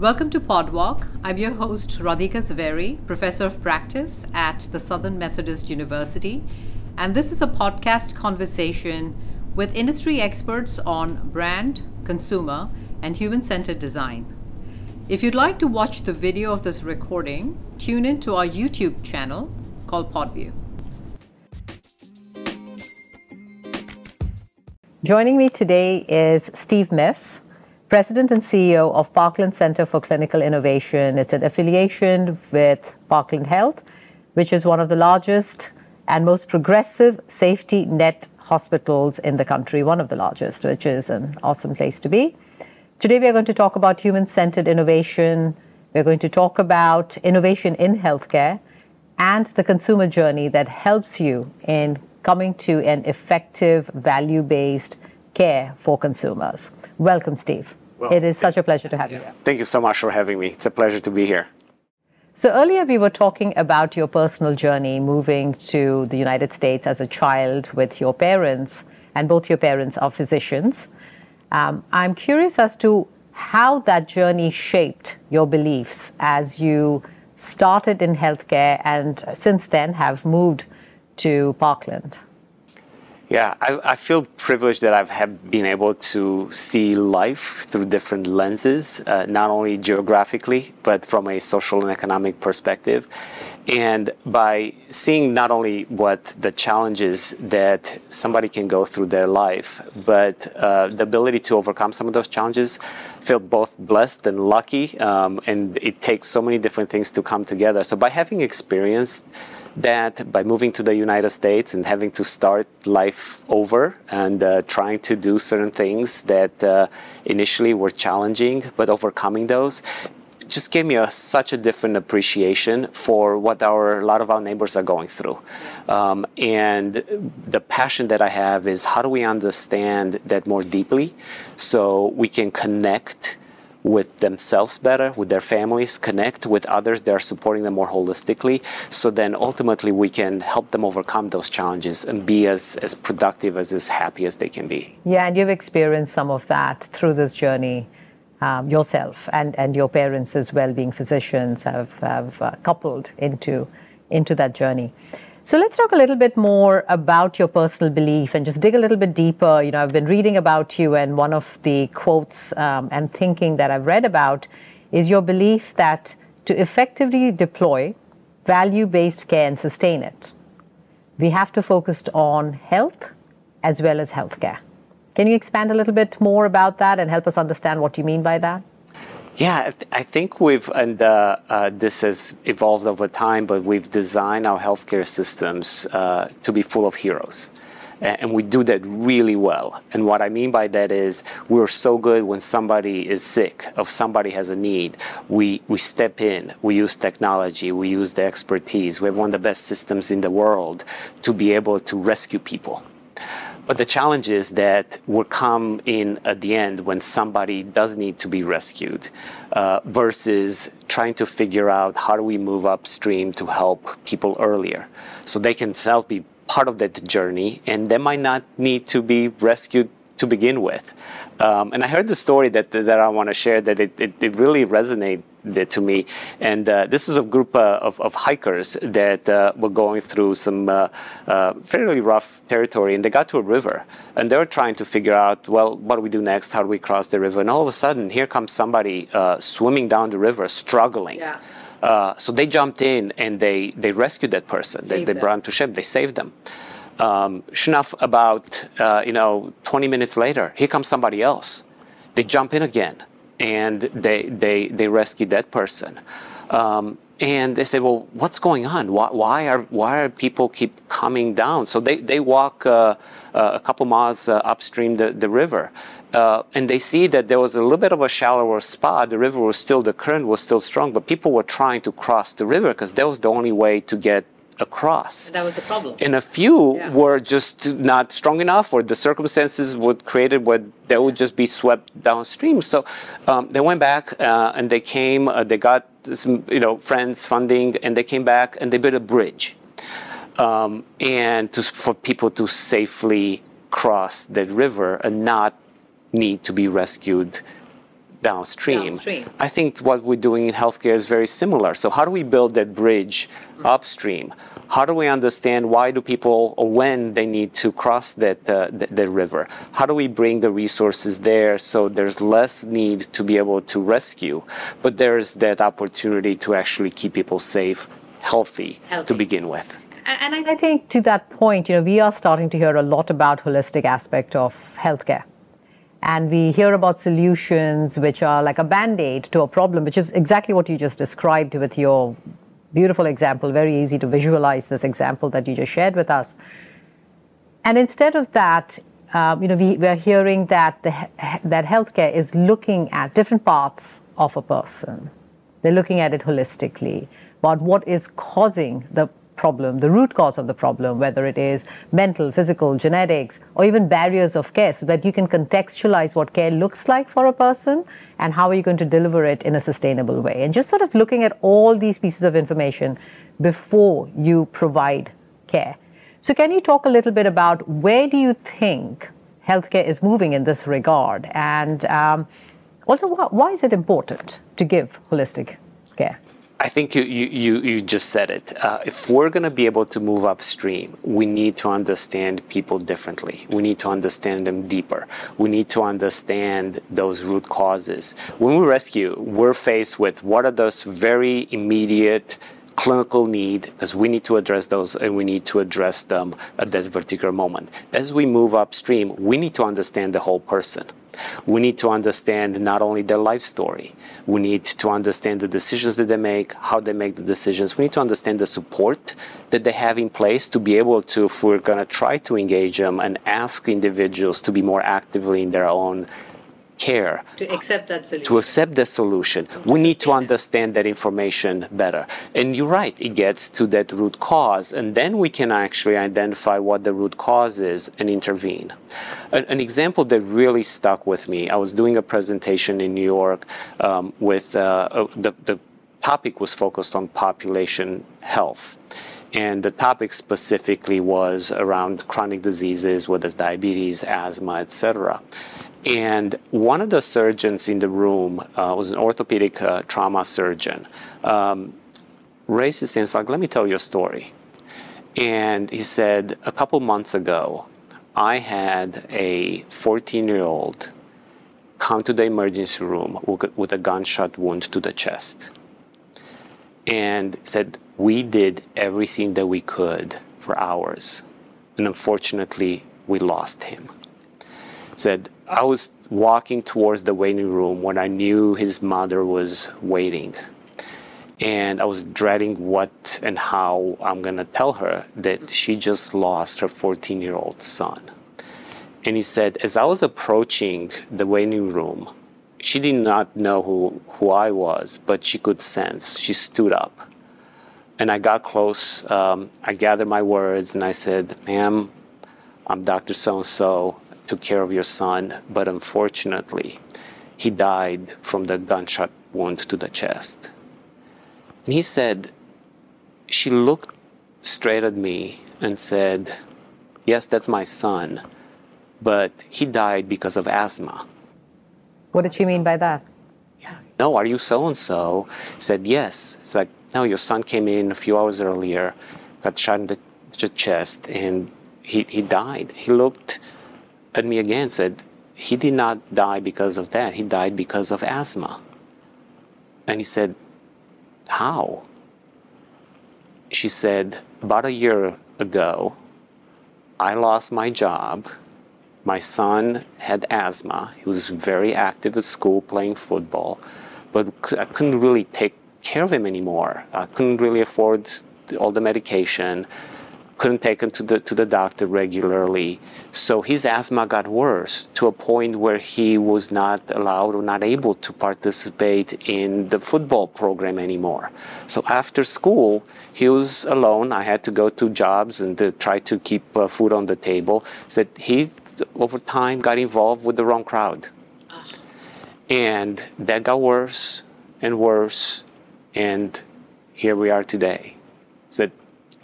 Welcome to Podwalk. I'm your host, Radhika Zaveri, Professor of Practice at the Southern Methodist University. And this is a podcast conversation with industry experts on brand, consumer, and human centered design. If you'd like to watch the video of this recording, tune in to our YouTube channel called Podview. Joining me today is Steve Miff, President and CEO of Parkland Center for Clinical Innovation. It's an affiliation with Parkland Health, which is one of the largest and most progressive safety net hospitals in the country, one of the largest, which is an awesome place to be. Today, we are going to talk about human centered innovation. We're going to talk about innovation in healthcare and the consumer journey that helps you in coming to an effective, value based care for consumers. Welcome, Steve. Well, it is such a pleasure to have you here. Thank you so much for having me. It's a pleasure to be here. So, earlier we were talking about your personal journey moving to the United States as a child with your parents, and both your parents are physicians. Um, I'm curious as to how that journey shaped your beliefs as you started in healthcare and since then have moved to Parkland? Yeah, I, I, feel privileged that I've have been able to see life through different lenses, uh, not only geographically, but from a social and economic perspective. And by seeing not only what the challenges that somebody can go through their life, but uh, the ability to overcome some of those challenges, feel both blessed and lucky. Um, and it takes so many different things to come together. So by having experienced that by moving to the United States and having to start life over and uh, trying to do certain things that uh, initially were challenging, but overcoming those, just gave me a, such a different appreciation for what our a lot of our neighbors are going through, um, and the passion that I have is how do we understand that more deeply, so we can connect with themselves better, with their families, connect with others that are supporting them more holistically. So then ultimately we can help them overcome those challenges and be as, as productive, as, as happy as they can be. Yeah, and you've experienced some of that through this journey. Um, yourself and, and your parents as well being physicians have, have uh, coupled into into that journey. So let's talk a little bit more about your personal belief and just dig a little bit deeper. You know, I've been reading about you, and one of the quotes um, and thinking that I've read about is your belief that to effectively deploy value based care and sustain it, we have to focus on health as well as healthcare. Can you expand a little bit more about that and help us understand what you mean by that? Yeah, I think we've, and uh, uh, this has evolved over time, but we've designed our healthcare systems uh, to be full of heroes. And we do that really well. And what I mean by that is we're so good when somebody is sick, if somebody has a need, we, we step in, we use technology, we use the expertise. We have one of the best systems in the world to be able to rescue people. But the challenges that will come in at the end when somebody does need to be rescued uh, versus trying to figure out how do we move upstream to help people earlier so they can self be part of that journey and they might not need to be rescued to begin with. Um, and I heard the story that, that I want to share that it, it, it really resonated to me. And uh, this is a group uh, of, of, hikers that uh, were going through some uh, uh, fairly rough territory, and they got to a river, and they were trying to figure out, well, what do we do next? How do we cross the river? And all of a sudden, here comes somebody uh, swimming down the river, struggling. Yeah. so they jumped in and they, they rescued that person. they, they brought him to ship. They saved them. Um, about you know 20 minutes later, here comes somebody else. They jump in again and they they they rescued that person. Um, and they said, "Well, what's going on? Why, why, are why are people keep coming down?" So they they walk uh, uh, a couple miles uh, upstream the the river, uh, and they see that there was a little bit of a shallower spot. The river was still the current was still strong, but people were trying to cross the river because that was the only way to get across. That was a problem. And a few yeah. were just not strong enough, or the circumstances would created where they would just be swept downstream. So um, they went back uh, and they came. Uh, they got some, you know, friends funding, and they came back and they built a bridge, um, and to, for people to safely cross that river and not need to be rescued downstream. Downstream. I think what we're doing in healthcare is very similar. So how do we build that bridge upstream? How do we understand why do people or when they need to cross that uh, that, that river? How do we bring the resources there so there's less need to be able to rescue, but there's that opportunity to actually keep people safe, healthy, to begin with. And I I think to that point, you know, we are starting to hear a lot about holistic aspect of healthcare. And we hear about solutions which are like a band-aid to a problem, which is exactly what you just described with your beautiful example. Very easy to visualize this example that you just shared with us. And instead of that, um, you know, we, we are hearing that the, that healthcare is looking at different parts of a person. They're looking at it holistically about what is causing the problem, the root cause of the problem, whether it is mental, physical, genetics, or even barriers of care, so that you can contextualize what care looks like for a person and how are you going to deliver it in a sustainable way. And just sort of looking at all these pieces of information before you provide care. So, can you talk a little bit about where do you think healthcare is moving in this regard? And um, also, why, why is it important to give holistic? I think you, you, you, just said it. Uh, if we're going to be able to move upstream, we need to understand people differently. We need to understand them deeper. We need to understand those root causes. When we rescue, we're faced with what are those very immediate clinical need because we need to address those and we need to address them at that particular moment. As we move upstream, we need to understand the whole person. We need to understand not only their life story, we need to understand the decisions that they make, how they make the decisions. We need to understand the support that they have in place to be able to, if we're going to try to engage them and ask individuals to be more actively in their own care, To accept that solution. to accept the solution, we need to understand that information better. And you're right, it gets to that root cause, and then we can actually identify what the root cause is and intervene. An, an example that really stuck with me I was doing a presentation in New York um, with uh, uh, the, the topic was focused on population health. And the topic specifically was around chronic diseases, whether it's diabetes, asthma, etc. And one of the surgeons in the room uh, was an orthopedic uh, trauma surgeon. Um, raised his hands like, "Let me tell you a story." And he said, "A couple months ago, I had a 14-year-old come to the emergency room with a gunshot wound to the chest." and said we did everything that we could for hours and unfortunately we lost him said i was walking towards the waiting room when i knew his mother was waiting and i was dreading what and how i'm going to tell her that she just lost her 14 year old son and he said as i was approaching the waiting room she did not know who, who I was, but she could sense. She stood up. And I got close. Um, I gathered my words and I said, Ma'am, I'm Dr. So and so, took care of your son, but unfortunately, he died from the gunshot wound to the chest. And he said, She looked straight at me and said, Yes, that's my son, but he died because of asthma. What did she mean by that? no, are you so and so? Said, yes. It's like, no, your son came in a few hours earlier, got shot in the, the chest, and he, he died. He looked at me again, said, he did not die because of that. He died because of asthma. And he said, how? She said, about a year ago, I lost my job. My son had asthma. He was very active at school playing football, but I couldn't really take care of him anymore. I couldn't really afford all the medication, couldn't take him to the, to the doctor regularly. So his asthma got worse to a point where he was not allowed or not able to participate in the football program anymore. So after school, he was alone. I had to go to jobs and to try to keep uh, food on the table. Said he, over time, got involved with the wrong crowd. And that got worse and worse. And here we are today. Said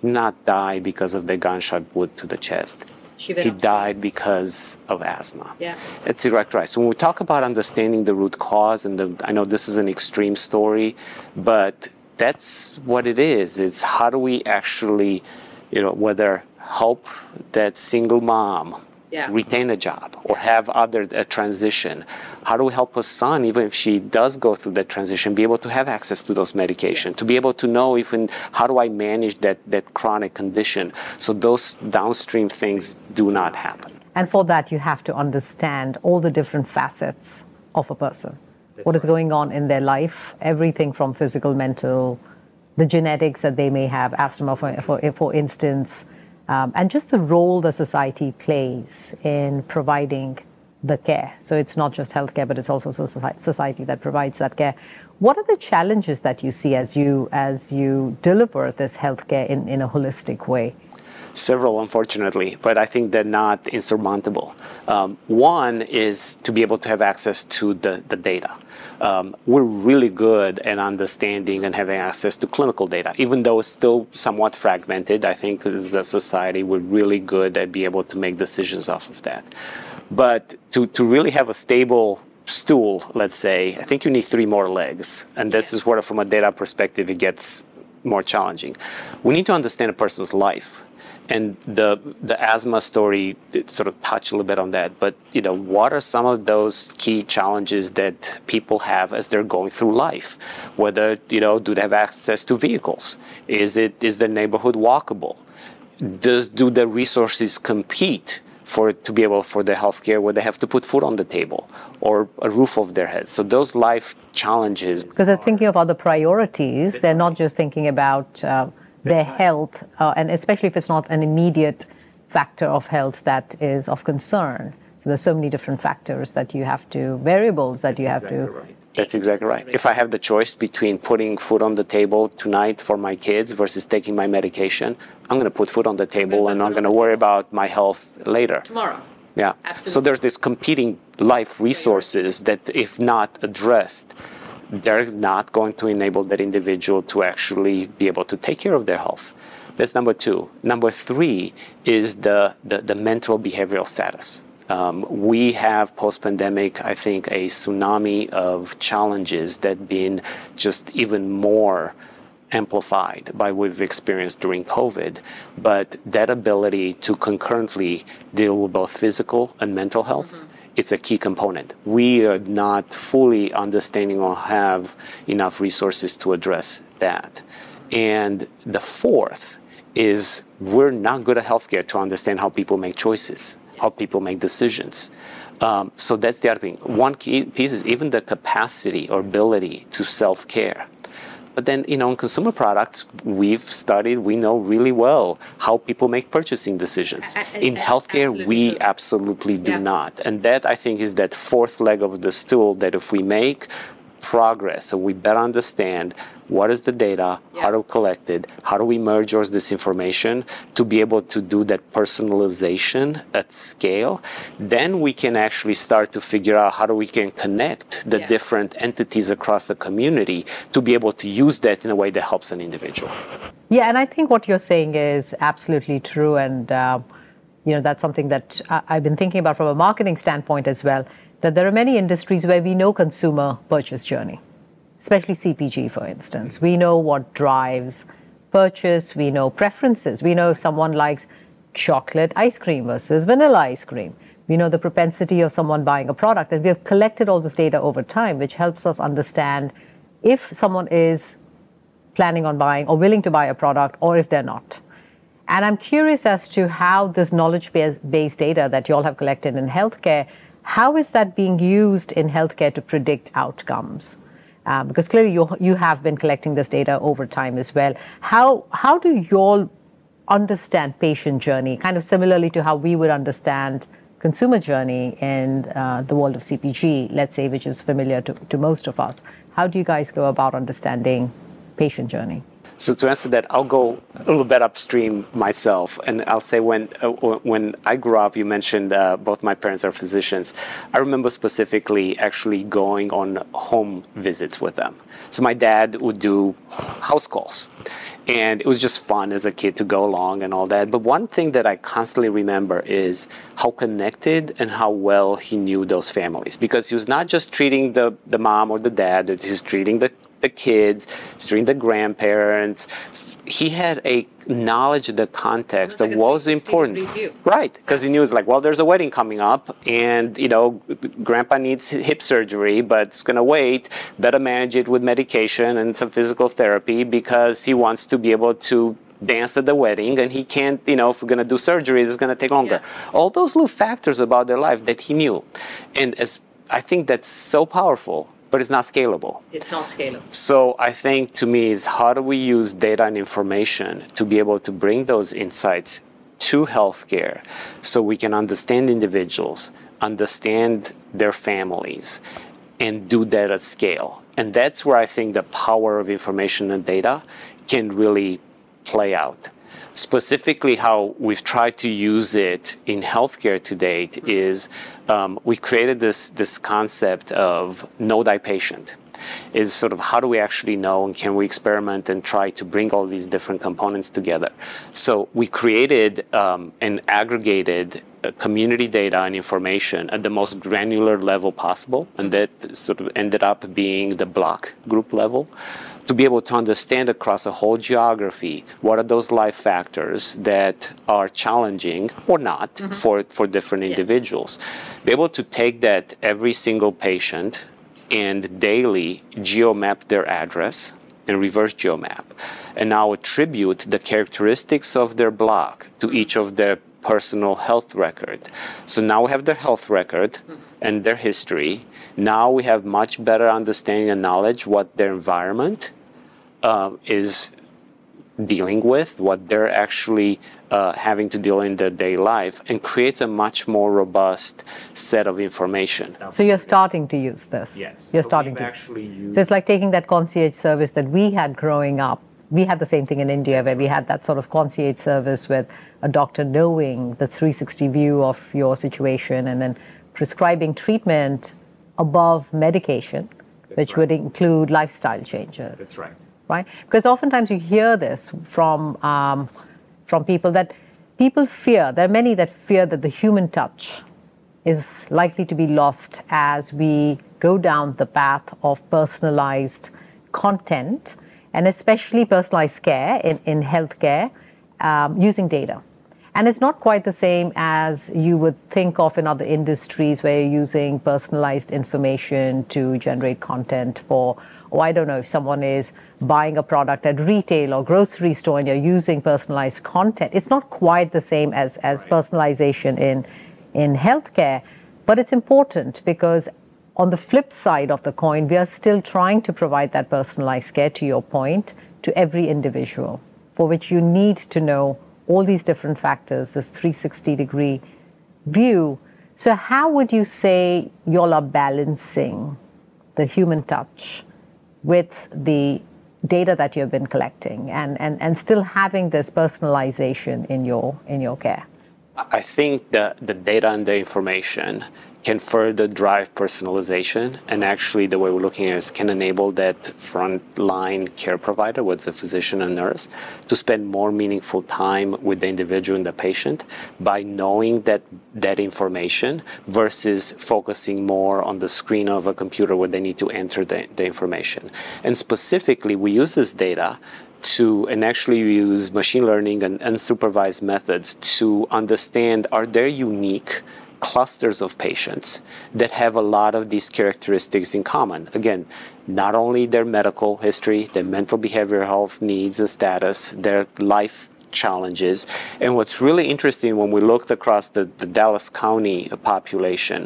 not die because of the gunshot wound to the chest. he died because of asthma. Yeah. It's direct right. So when we talk about understanding the root cause, and the, I know this is an extreme story, but that's what it is. It's how do we actually, you know, whether help that single mom yeah. retain a job or have other a transition? How do we help a son, even if she does go through that transition, be able to have access to those medications, yes. to be able to know even how do I manage that, that chronic condition so those downstream things do not happen. And for that, you have to understand all the different facets of a person. That's what is right. going on in their life, everything from physical, mental, the genetics that they may have, asthma, for, for, for instance, um, and just the role the society plays in providing the care. So it's not just healthcare, but it's also society that provides that care. What are the challenges that you see as you as you deliver this healthcare in, in a holistic way? Several, unfortunately, but I think they're not insurmountable. Um, one is to be able to have access to the, the data. Um, we're really good at understanding and having access to clinical data, even though it's still somewhat fragmented. I think as a society, we're really good at being able to make decisions off of that. But to, to really have a stable stool, let's say, I think you need three more legs. And this is where, from a data perspective, it gets more challenging. We need to understand a person's life and the the asthma story sort of touched a little bit on that. But you know, what are some of those key challenges that people have as they're going through life? Whether you know, do they have access to vehicles? Is it is the neighborhood walkable? Does do the resources compete? for to be able for the healthcare where they have to put food on the table or a roof over their head. So those life challenges. Because they're thinking of other priorities. They're not just thinking about uh, their health, uh, and especially if it's not an immediate factor of health that is of concern. So there's so many different factors that you have to, variables that That's you have exactly to. Right. That's exactly right. If I have the choice between putting food on the table tonight for my kids versus taking my medication, I'm going to put food on the table and I'm going to worry about my health later. Tomorrow. Yeah. Absolutely. So there's this competing life resources that, if not addressed, they're not going to enable that individual to actually be able to take care of their health. That's number two. Number three is the, the, the mental behavioral status. Um, we have post-pandemic, I think, a tsunami of challenges that been just even more amplified by what we've experienced during COVID. But that ability to concurrently deal with both physical and mental health. Mm-hmm it's a key component. We are not fully understanding or have enough resources to address that. And the fourth is we're not good at healthcare to understand how people make choices, how people make decisions. Um, so that's the other thing. One key piece is even the capacity or ability to self care. But then, you know, in consumer products, we've studied, we know really well how people make purchasing decisions. in healthcare, absolutely we absolutely do yeah. not. And that, I think, is that fourth leg of the stool that if we make progress So we better understand what is the data, yeah. how to collect it, how do we merge all this information to be able to do that personalization at scale, then we can actually start to figure out how do we can connect the yeah. different entities across the community to be able to use that in a way that helps an individual. Yeah, and I think what you're saying is absolutely true, and uh, you know that's something that I've been thinking about from a marketing standpoint as well. That there are many industries where we know consumer purchase journey especially CPG, for instance. We know what drives purchase, we know preferences. We know if someone likes chocolate ice cream versus vanilla ice cream. We know the propensity of someone buying a product, and we have collected all this data over time, which helps us understand if someone is planning on buying or willing to buy a product or if they're not. And I'm curious as to how this knowledge based data that you all have collected in healthcare, how is that being used in healthcare to predict outcomes? Um, because clearly you you have been collecting this data over time as well. How how do you all understand patient journey, kind of similarly to how we would understand consumer journey in uh, the world of CPG, let's say, which is familiar to, to most of us? How do you guys go about understanding patient journey? So to answer that, I'll go a little bit upstream myself, and I'll say when uh, when I grew up, you mentioned uh, both my parents are physicians. I remember specifically actually going on home visits with them. So my dad would do house calls, and it was just fun as a kid to go along and all that. But one thing that I constantly remember is how connected and how well he knew those families because he was not just treating the the mom or the dad, he was treating the the kids, treating the grandparents. He had a knowledge of the context like of what was important. Right, because he knew it's like, well, there's a wedding coming up, and you know, grandpa needs hip surgery, but it's gonna wait. Better manage it with medication and some physical therapy because he wants to be able to dance at the wedding and he can't you know if we're going to do surgery it's going to take longer yeah. all those little factors about their life that he knew and as i think that's so powerful but it's not scalable. It's not scalable. So I think to me is how do we use data and information to be able to bring those insights to healthcare so we can understand individuals, understand their families, and do that at scale. And that's where I think the power of information and data can really play out. Specifically, how we've tried to use it in healthcare to date is um, we created this, this concept of know thy patient is sort of how do we actually know and can we experiment and try to bring all these different components together. So we created um, and aggregated uh, community data and information at the most granular level possible, and that sort of ended up being the block group level to be able to understand across a whole geography what are those life factors that are challenging or not mm-hmm. for, for different individuals. Be able to take that every single patient and daily geomap their address and reverse geomap and now attribute the characteristics of their block to mm-hmm. each of their personal health record. So now we have their health record mm-hmm. and their history. Now we have much better understanding and knowledge what their environment uh, is dealing with, what they're actually uh, having to deal in their day life, and creates a much more robust set of information. So you're starting to use this. Yes. You're so starting to actually use. So it's like taking that concierge service that we had growing up. We had the same thing in India where we had that sort of concierge service with a doctor knowing the 360 view of your situation and then prescribing treatment above medication, That's which right. would include lifestyle changes. That's right right? Because oftentimes you hear this from um, from people that people fear. There are many that fear that the human touch is likely to be lost as we go down the path of personalized content and especially personalized care in, in healthcare um, using data. And it's not quite the same as you would think of in other industries where you're using personalized information to generate content for or I don't know if someone is buying a product at retail or grocery store and you're using personalized content. It's not quite the same as, as right. personalization in, in healthcare, but it's important because on the flip side of the coin, we are still trying to provide that personalized care, to your point, to every individual, for which you need to know all these different factors, this 360 degree view. So, how would you say you all are balancing the human touch with the data that you've been collecting and, and, and still having this personalization in your in your care? I think that the data and the information can further drive personalization. And actually, the way we're looking at it is can enable that frontline care provider, whether it's a physician or nurse, to spend more meaningful time with the individual and the patient by knowing that that information versus focusing more on the screen of a computer where they need to enter the, the information. And specifically, we use this data to and actually use machine learning and unsupervised methods to understand are there unique clusters of patients that have a lot of these characteristics in common. Again, not only their medical history, their mental behavioral health needs and status, their life challenges. And what's really interesting when we looked across the, the Dallas County population,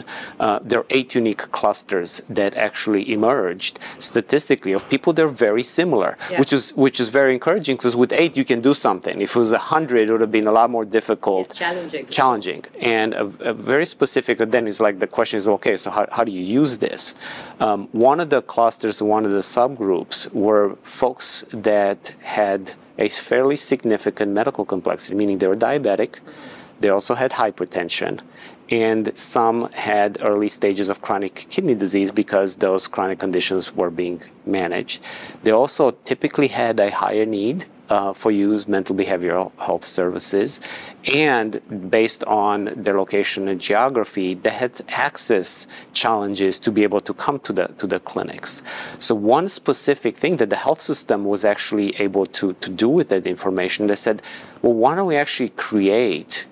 uh, there are eight unique clusters that actually emerged statistically of people that are very similar, Yeah. which is which is very encouraging because with eight you can do something. If it was a hundred, it would have been a lot more difficult It's challenging. challenging and a, a very specific then is like the question is okay so how, how do you use this um, one of the clusters one of the subgroups were folks that had a fairly significant medical complexity meaning they were diabetic they also had hypertension and some had early stages of chronic kidney disease because those chronic conditions were being managed. They also typically had a higher need uh, for use mental behavioral health services, and based on their location and geography, they had access challenges to be able to come to the to the clinics. So one specific thing that the health system was actually able to to do with that information, they said, well, why don't we actually create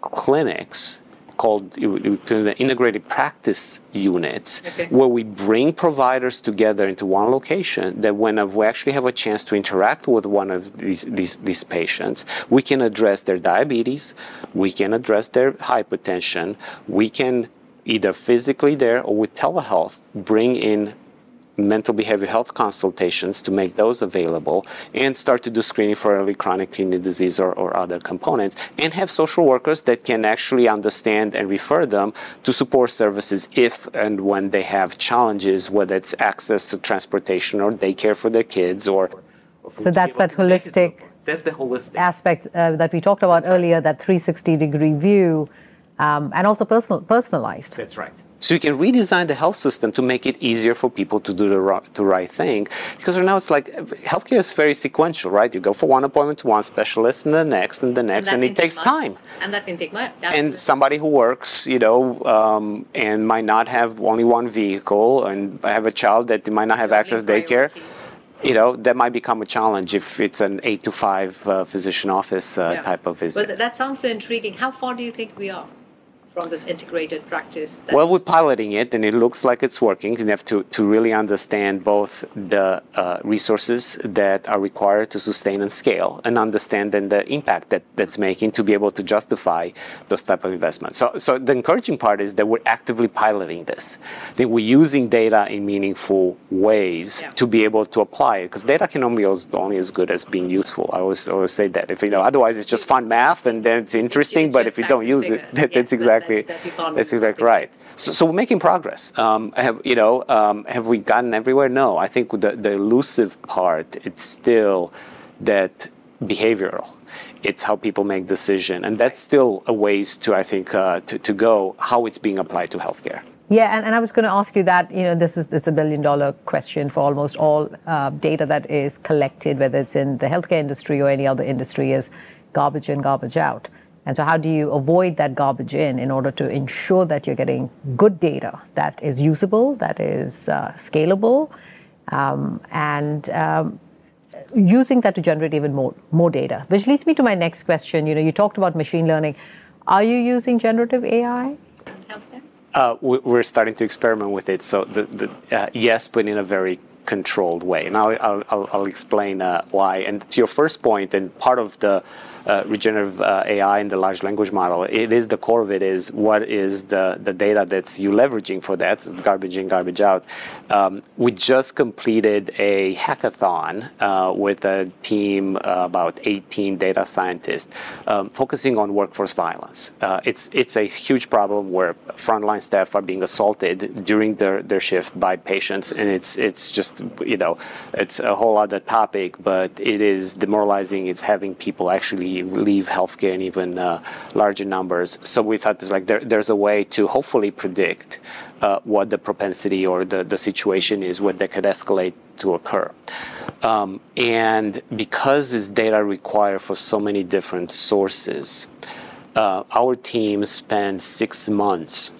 clinics called the integrated practice units Okay. where we bring providers together into one location that when we actually have a chance to interact with one of these, these, these patients we can address their diabetes we can address their hypertension we can either physically there or with telehealth bring in mental behavioral health consultations to make those available and start to do screening for early chronic kidney disease or, or other components and have social workers that can actually understand and refer them to support services if and when they have challenges whether it's access to transportation or daycare for their kids or So that's that holistic that's the holistic aspect uh, that we talked about earlier, that 360 degree view, um, and also personal, personalized. That's right. So you can redesign the health system to make it easier for people to do the right, the right thing. Because right now it's like healthcare is very sequential, right? You go for one appointment to one specialist and the next and the next, and, that it takes time. And that can take months. And somebody who works, you know, um, and might not have only one vehicle and have a child that might not have access to daycare, you know, that might become a challenge if it's an eight to five uh, physician office uh, type of visit. Well, that sounds so intriguing. How far do you think we are from this integrated practice? Well, we're piloting it, and it looks like it's working. You have to, to really understand both the uh, resources that are required to sustain and scale, and understand then the impact that that's making to be able to justify those type of investments. So, so the encouraging part is that we're actively piloting this. Think we're using data in meaningful ways Yeah. to be able to apply it, because data can only be as, only as good as being useful. I always always say that. If you know, otherwise it's just fun math, and then it's interesting. It's but if you don't use it, figures. that, Yes, that's that- exactly that- that you can't that's exactly right. So, so we're making progress. Um, have you know? Um, have we gotten everywhere? No. I think the the elusive part it's still that behavioral. It's how people make decision, and that's still a ways to I think uh, to to go. How it's being applied to healthcare. Yeah, and, and I was going to ask you that, you know, this is it's a billion dollar question for almost all uh, data that is collected, whether it's in the healthcare industry or any other industry, is garbage in, garbage out. And so, how do you avoid that garbage in in order to ensure that you're getting good data that is usable, that is uh, scalable, um, and um, using that to generate even more more data? Which leads me to my next question. You know, you talked about machine learning. Are you using generative AI? Uh, we- we're starting to experiment with it. So the, the uh, yes, but in a very controlled way. And I'll, I'll, I'll, I'll explain uh, why. And to your first point, and part of the uh, regenerative uh, AI and the large language model, it is the core of it is what is the, the data that's you leveraging for that, garbage in, garbage out. Um, we just completed a hackathon uh, with a team, uh, about 18 data scientists, um, focusing on workforce violence. Uh, it's, it's a huge problem where frontline staff are being assaulted during their, their shift by patients, and it's, it's just, you know, it's a whole other topic, but it is demoralizing. It's having people actually leave healthcare in even uh, larger numbers. So we thought there's like there, there's a way to hopefully predict uh, what the propensity or the, the situation is, what that could escalate to occur. Um, and because this data required for so many different sources, uh, our team spent six months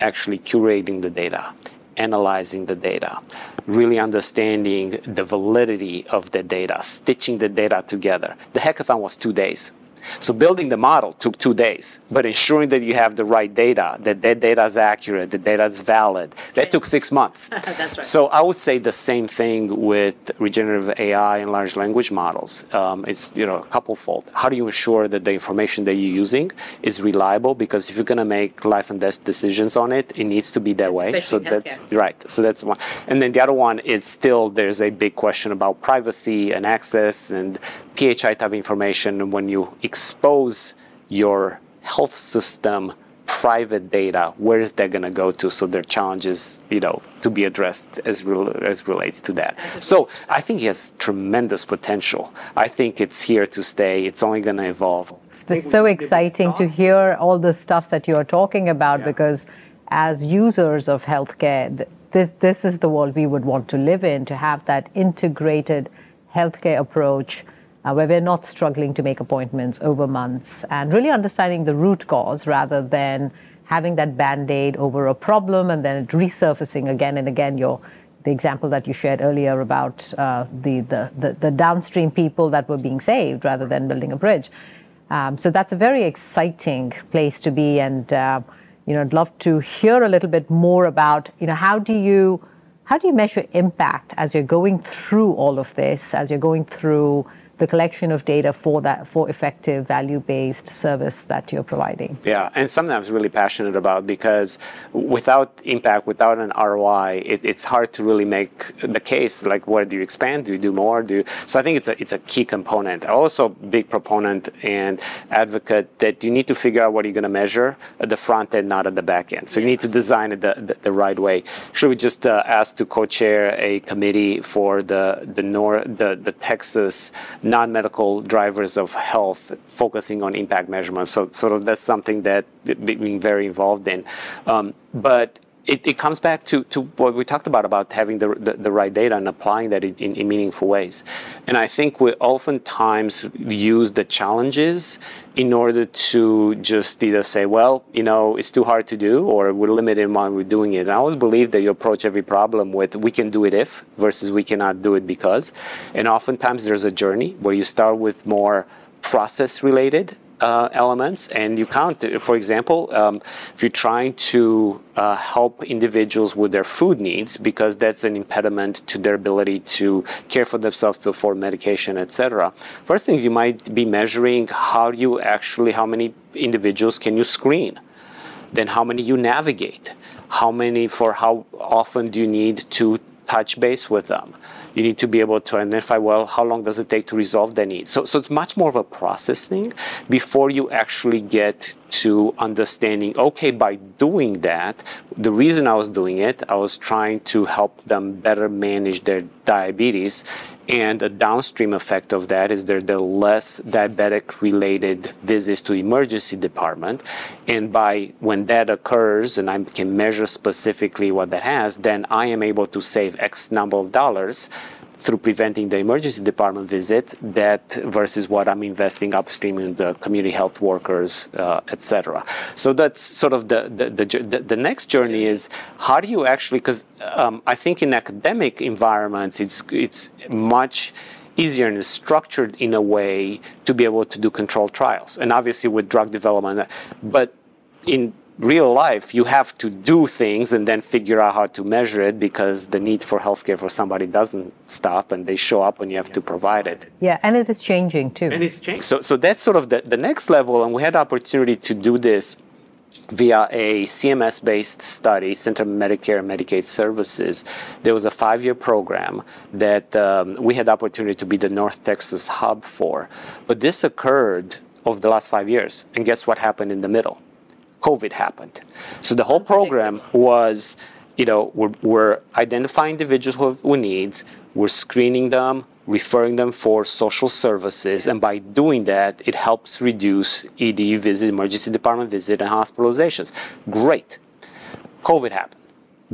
actually curating the data, analyzing the data, really understanding the validity of the data, stitching the data together. The hackathon was two days. So building the model took two days, but ensuring that you have the right data, that that data is accurate, the data is valid, that took six months. That's right. So I would say the same thing with regenerative AI and large language models. Um, it's you know a couple fold. How do you ensure that the information that you're using is reliable? Because if you're going to make life and death decisions on it, it needs to be that way. Especially so that's right. So that's one. And then the other one is still there's a big question about privacy and access and PHI type information. When you expose your health system private data, where is that going to go to? So there are challenges, you know, to be addressed as as relates to that. So I think it has tremendous potential. I think it's here to stay. It's only going to evolve. It's so exciting to hear all the stuff that you're talking about Yeah. because as users of healthcare, this, this is the world we would want to live in, to have that integrated healthcare approach uh, where we're not struggling to make appointments over months and really understanding the root cause rather than having that band-aid over a problem and then it resurfacing again and again. Your the example that you shared earlier about uh, the, the, the, the downstream people that were being saved rather than building a bridge. Um, so that's a very exciting place to be, and uh, you know, I'd love to hear a little bit more about you know how do you how do you measure impact as you're going through all of this, as you're going through the collection of data for that for effective value-based service that you're providing. Yeah, and something I'm really passionate about because without impact, without an ROI, it, it's hard to really make the case. Like, where do you expand? Do you do more? Do you... so? I think it's a it's a key component. Also big proponent and advocate that you need to figure out what you're going to measure at the front end, not at the back end. So you need to design it the, the, the right way. Should we just uh, ask to co-chair a committee for the the Nor the the Texas non-medical drivers of health, focusing on impact measurement. So sort of that's something that being very involved in. Um, but it, it comes back to, to what we talked about about having the, the, the right data and applying that in, in, in meaningful ways. And I think we oftentimes use the challenges in order to just either say, well, you know, it's too hard to do, or we're limited in why we're doing it. And I always believe that you approach every problem with we can do it if versus we cannot do it because. And oftentimes there's a journey where you start with more process related uh, elements, and you count. For example, um, if you're trying to uh, help individuals with their food needs, because that's an impediment to their ability to care for themselves, to afford medication, etc. First thing you might be measuring how you actually how many individuals can you screen, then how many you navigate, how many for how often do you need to touch base with them. You need to be able to identify well how long does it take to resolve their need? So, so it's much more of a process thing before you actually get to understanding. Okay, by doing that, the reason I was doing it, I was trying to help them better manage their diabetes, and a downstream effect of that is there there are less diabetic related visits to emergency department. And by when that occurs and i can measure specifically what that has then i am able to save x number of dollars through preventing the emergency department visit that versus what I'm investing upstream in the community health workers, uh, et cetera. So that's sort of the, the, the, the, next journey is how do you actually, because um, I think in academic environments, it's, it's much easier and structured in a way to be able to do controlled trials. And obviously with drug development, but in real life, you have to do things and then figure out how to measure it because the need for healthcare for somebody doesn't stop and they show up when you have to provide it. Yeah, and it is changing too. And it's changing. So, so that's sort of the, the next level, and we had the opportunity to do this via a CMS based study, Center for Medicare and Medicaid Services. There was a five year program that um, we had the opportunity to be the North Texas hub for. But this occurred over the last five years. And guess what happened in the middle? COVID happened. So the whole program was, you know, we're, we're identifying individuals who have who needs, we're screening them, referring them for social services, and by doing that, it helps reduce ED visit, emergency department visit, and hospitalizations. Great. COVID happened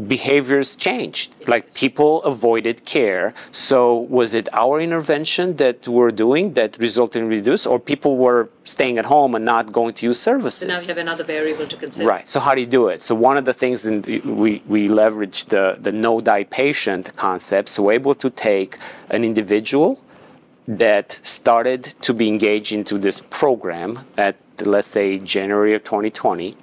behaviors changed. Like people avoided care. So was it our intervention that we're doing that resulted in reduce, or people were staying at home and not going to use services? So now you have another variable to consider. Right. So how do you do it? So one of the things in the, we we leverage the the know thy patient concept. So we're able to take an individual that started to be engaged into this program at, let's say, January of 2020,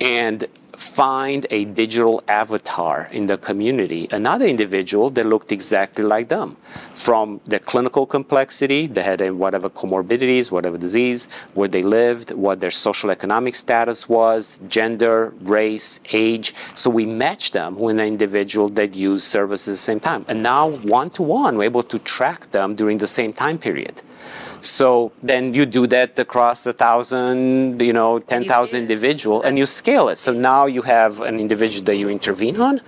and find a digital avatar in the community, another individual that looked exactly like them. From the clinical complexity, they had whatever comorbidities, whatever disease, where they lived, what their social economic status was, gender, race, age. So we matched them with an individual that used services at the same time. And now, one to one, we're able to track them during the same time period. So then you do that across a thousand, you know, 10,000 individual and you scale it. So now you have an individual that you intervene on.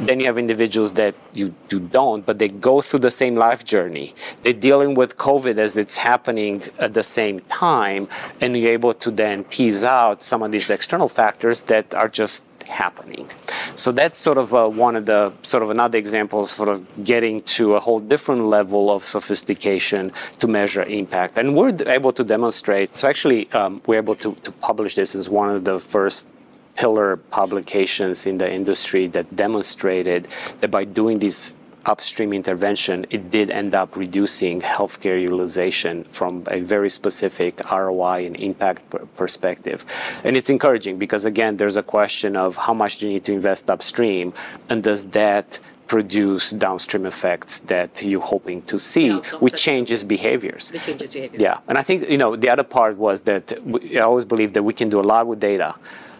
Then you have individuals that you, you don't, but they go through the same life journey. They're dealing with COVID as it's happening at the same time. And you're able to then tease out some of these external factors that are just happening. So that's sort of uh, one of the sort of another examples sort of getting to a whole different level of sophistication to measure impact. And we're able to demonstrate. So actually, um, we're able to, to publish this as one of the first pillar publications in the industry that demonstrated that by doing these upstream intervention, it did end up reducing healthcare utilization from a very specific ROI and impact perspective. And it's encouraging because, again, there's a question of how much do you need to invest upstream, and does that produce downstream effects that you're hoping to see, yeah, which changes behaviors. Which changes behavior. Yeah, and I think you know the other part was that we, I always believe that we can do a lot with data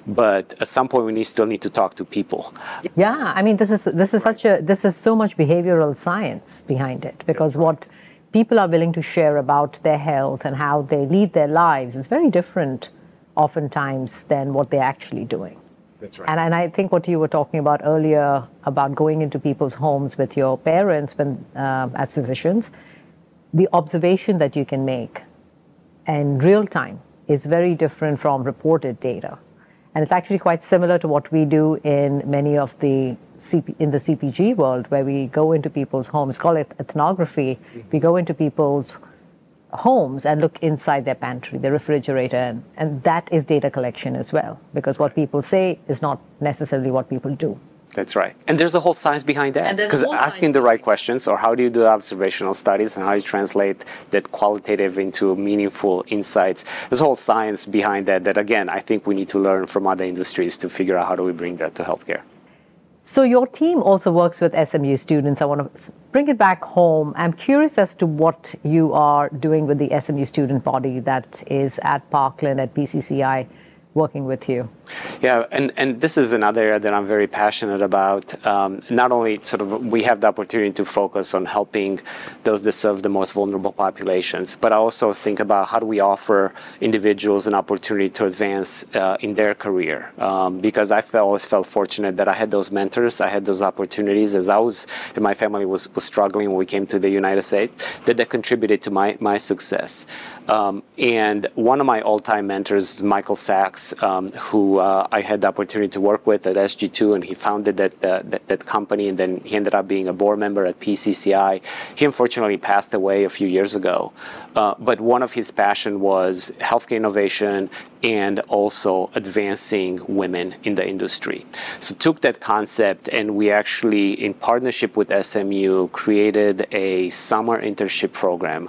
but at some point we need, still need to talk to people. Yeah, I mean this is this is such a this is so much behavioral science behind it because what people are willing to share about their health and how they lead their lives is very different oftentimes than what they're actually doing. That's right. And, and I think what you were talking about earlier about going into people's homes with your parents when, uh, as physicians, the observation that you can make in real time is very different from reported data. And it's actually quite similar to what we do in many of the CP, in the CPG world, where we go into people's homes, call it ethnography. We go into people's homes and look inside their pantry, their refrigerator, and, and that is data collection as well, because what people say is not necessarily what people do. That's right. And there's a whole science behind that. Because asking the right questions, or how do you do observational studies, and how you translate that qualitative into meaningful insights, there's a whole science behind that. That again, I think we need to learn from other industries to figure out how do we bring that to healthcare. So your team also works with SMU students. I want to bring it back home. I'm curious as to what you are doing with the SMU student body that is at Parkland at PCCI working with you. Yeah, and, and this is another area that I'm very passionate about. Um, not only sort of we have the opportunity to focus on helping those that serve the most vulnerable populations, but I also think about how do we offer individuals an opportunity to advance uh, in their career. Um, because I felt, always felt fortunate that I had those mentors, I had those opportunities as I was, and my family was, was struggling when we came to the United States, that that contributed to my, my success. Um, and one of my all-time mentors, Michael Sachs, um, who uh, I had the opportunity to work with at SG2, and he founded that, uh, that, that company, and then he ended up being a board member at PCCI. He unfortunately passed away a few years ago, uh, but one of his passion was healthcare innovation and also advancing women in the industry. So took that concept, and we actually, in partnership with SMU, created a summer internship program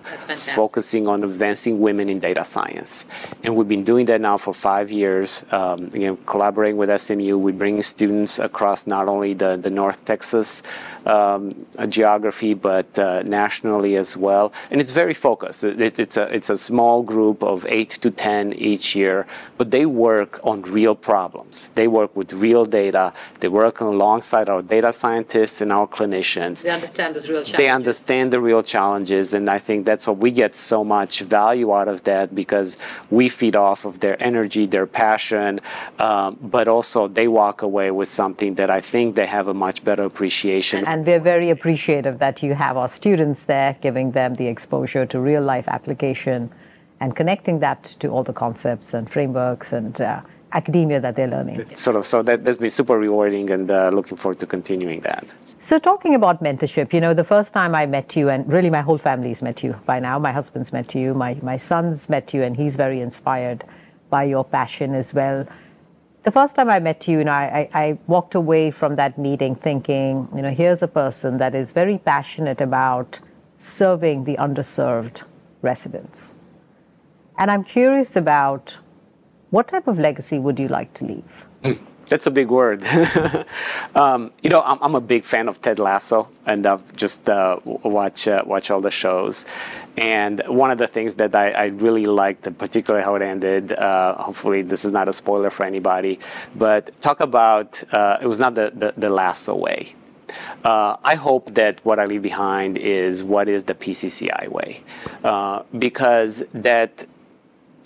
focusing on advancing women in data science. And we've been doing that now for five years. Um, know, collaborating with SMU, we bring students across not only the, the North Texas um, geography, but uh, nationally as well. And it's very focused. It, it's, a, it's a small group of eight to 10 each year, but they work on real problems. They work with real data. They work alongside our data scientists and our clinicians. They understand those real challenges. They understand the real challenges, and I think that's what we get so much value out of that because we feed off of their energy, their passion, um, but also they walk away with something that I think they have a much better appreciation. And we're very appreciative that you have our students there, giving them the exposure to real life application and connecting that to all the concepts and frameworks and uh, academia that they're learning. It's sort of so that that's been super rewarding and uh, looking forward to continuing that. So talking about mentorship, you know, the first time I met you, and really my whole family's met you by now. My husband's met you, my my son's met you, and he's very inspired by your passion as well the first time I met you, you know, I, I, walked away from that meeting thinking, you know, here's a person that is very passionate about serving the underserved residents. And I'm curious about what type of legacy would you like to leave? That's a big word. um, you know, I'm, I'm, a big fan of Ted Lasso, and I've just uh, watch uh, watch all the shows. And one of the things that I, I really liked, particularly how it ended. Uh, hopefully, this is not a spoiler for anybody, but talk about uh, it was not the, the, the Lasso way. Uh, I hope that what I leave behind is what is the PCCI way, uh, because that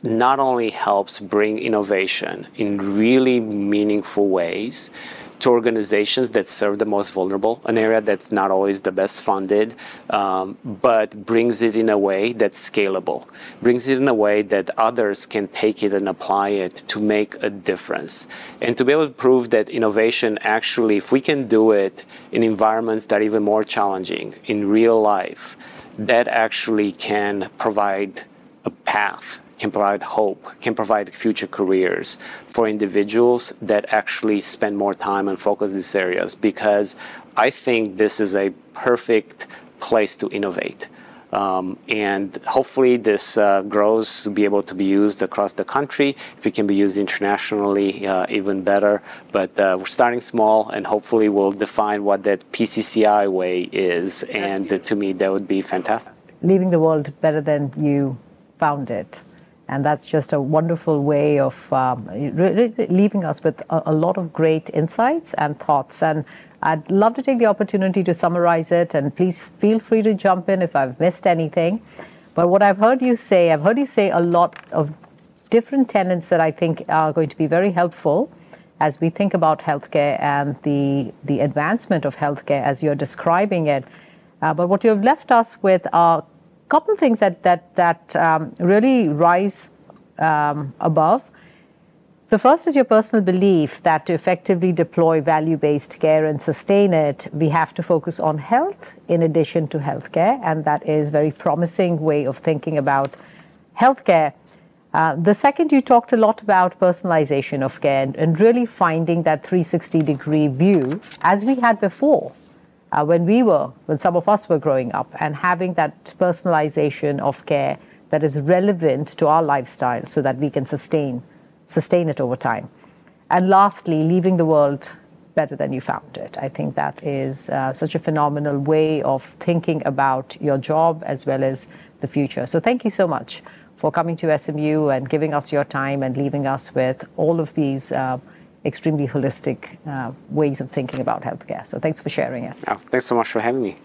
not only helps bring innovation in really meaningful ways to organizations that serve the most vulnerable, an area that's not always the best funded, um, but brings it in a way that's scalable, brings it in a way that others can take it and apply it to make a difference. And to be able to prove that innovation actually, if we can do it in environments that are even more challenging in real life, that actually can provide a path can provide hope, can provide future careers for individuals that actually spend more time and focus these areas because I think this is a perfect place to innovate. Um, and hopefully this uh, grows to be able to be used across the country. If it can be used internationally, uh, even better. But uh, we're starting small, and hopefully we'll define what that PCCI way is. And to me, that would be fantastic. Leaving the world better than you found it. And that's just a wonderful way of um, leaving us with a, a, lot of great insights and thoughts. And I'd love to take the opportunity to summarize it. And please feel free to jump in if I've missed anything. But what I've heard you say, I've heard you say a lot of different tenets that I think are going to be very helpful as we think about healthcare and the, the advancement of healthcare as you're describing it. Uh, but what you've left us with are couple things that that that um, really rise um, above. The first is your personal belief that to effectively deploy value-based care and sustain it, we have to focus on health in addition to healthcare, and that is very promising way of thinking about healthcare. Uh, the second, you talked a lot about personalization of care and, and really finding that 360 degree view as we had before uh, when we were, when some of us were growing up, and having that personalization of care that is relevant to our lifestyle so that we can sustain sustain it over time. And lastly, leaving the world better than you found it. I think that is uh, such a phenomenal way of thinking about your job as well as the future. So thank you so much for coming to SMU and giving us your time and leaving us with all of these. Uh, extremely holistic uh, ways of thinking about healthcare. So thanks for sharing it. Oh, thanks so much for having me.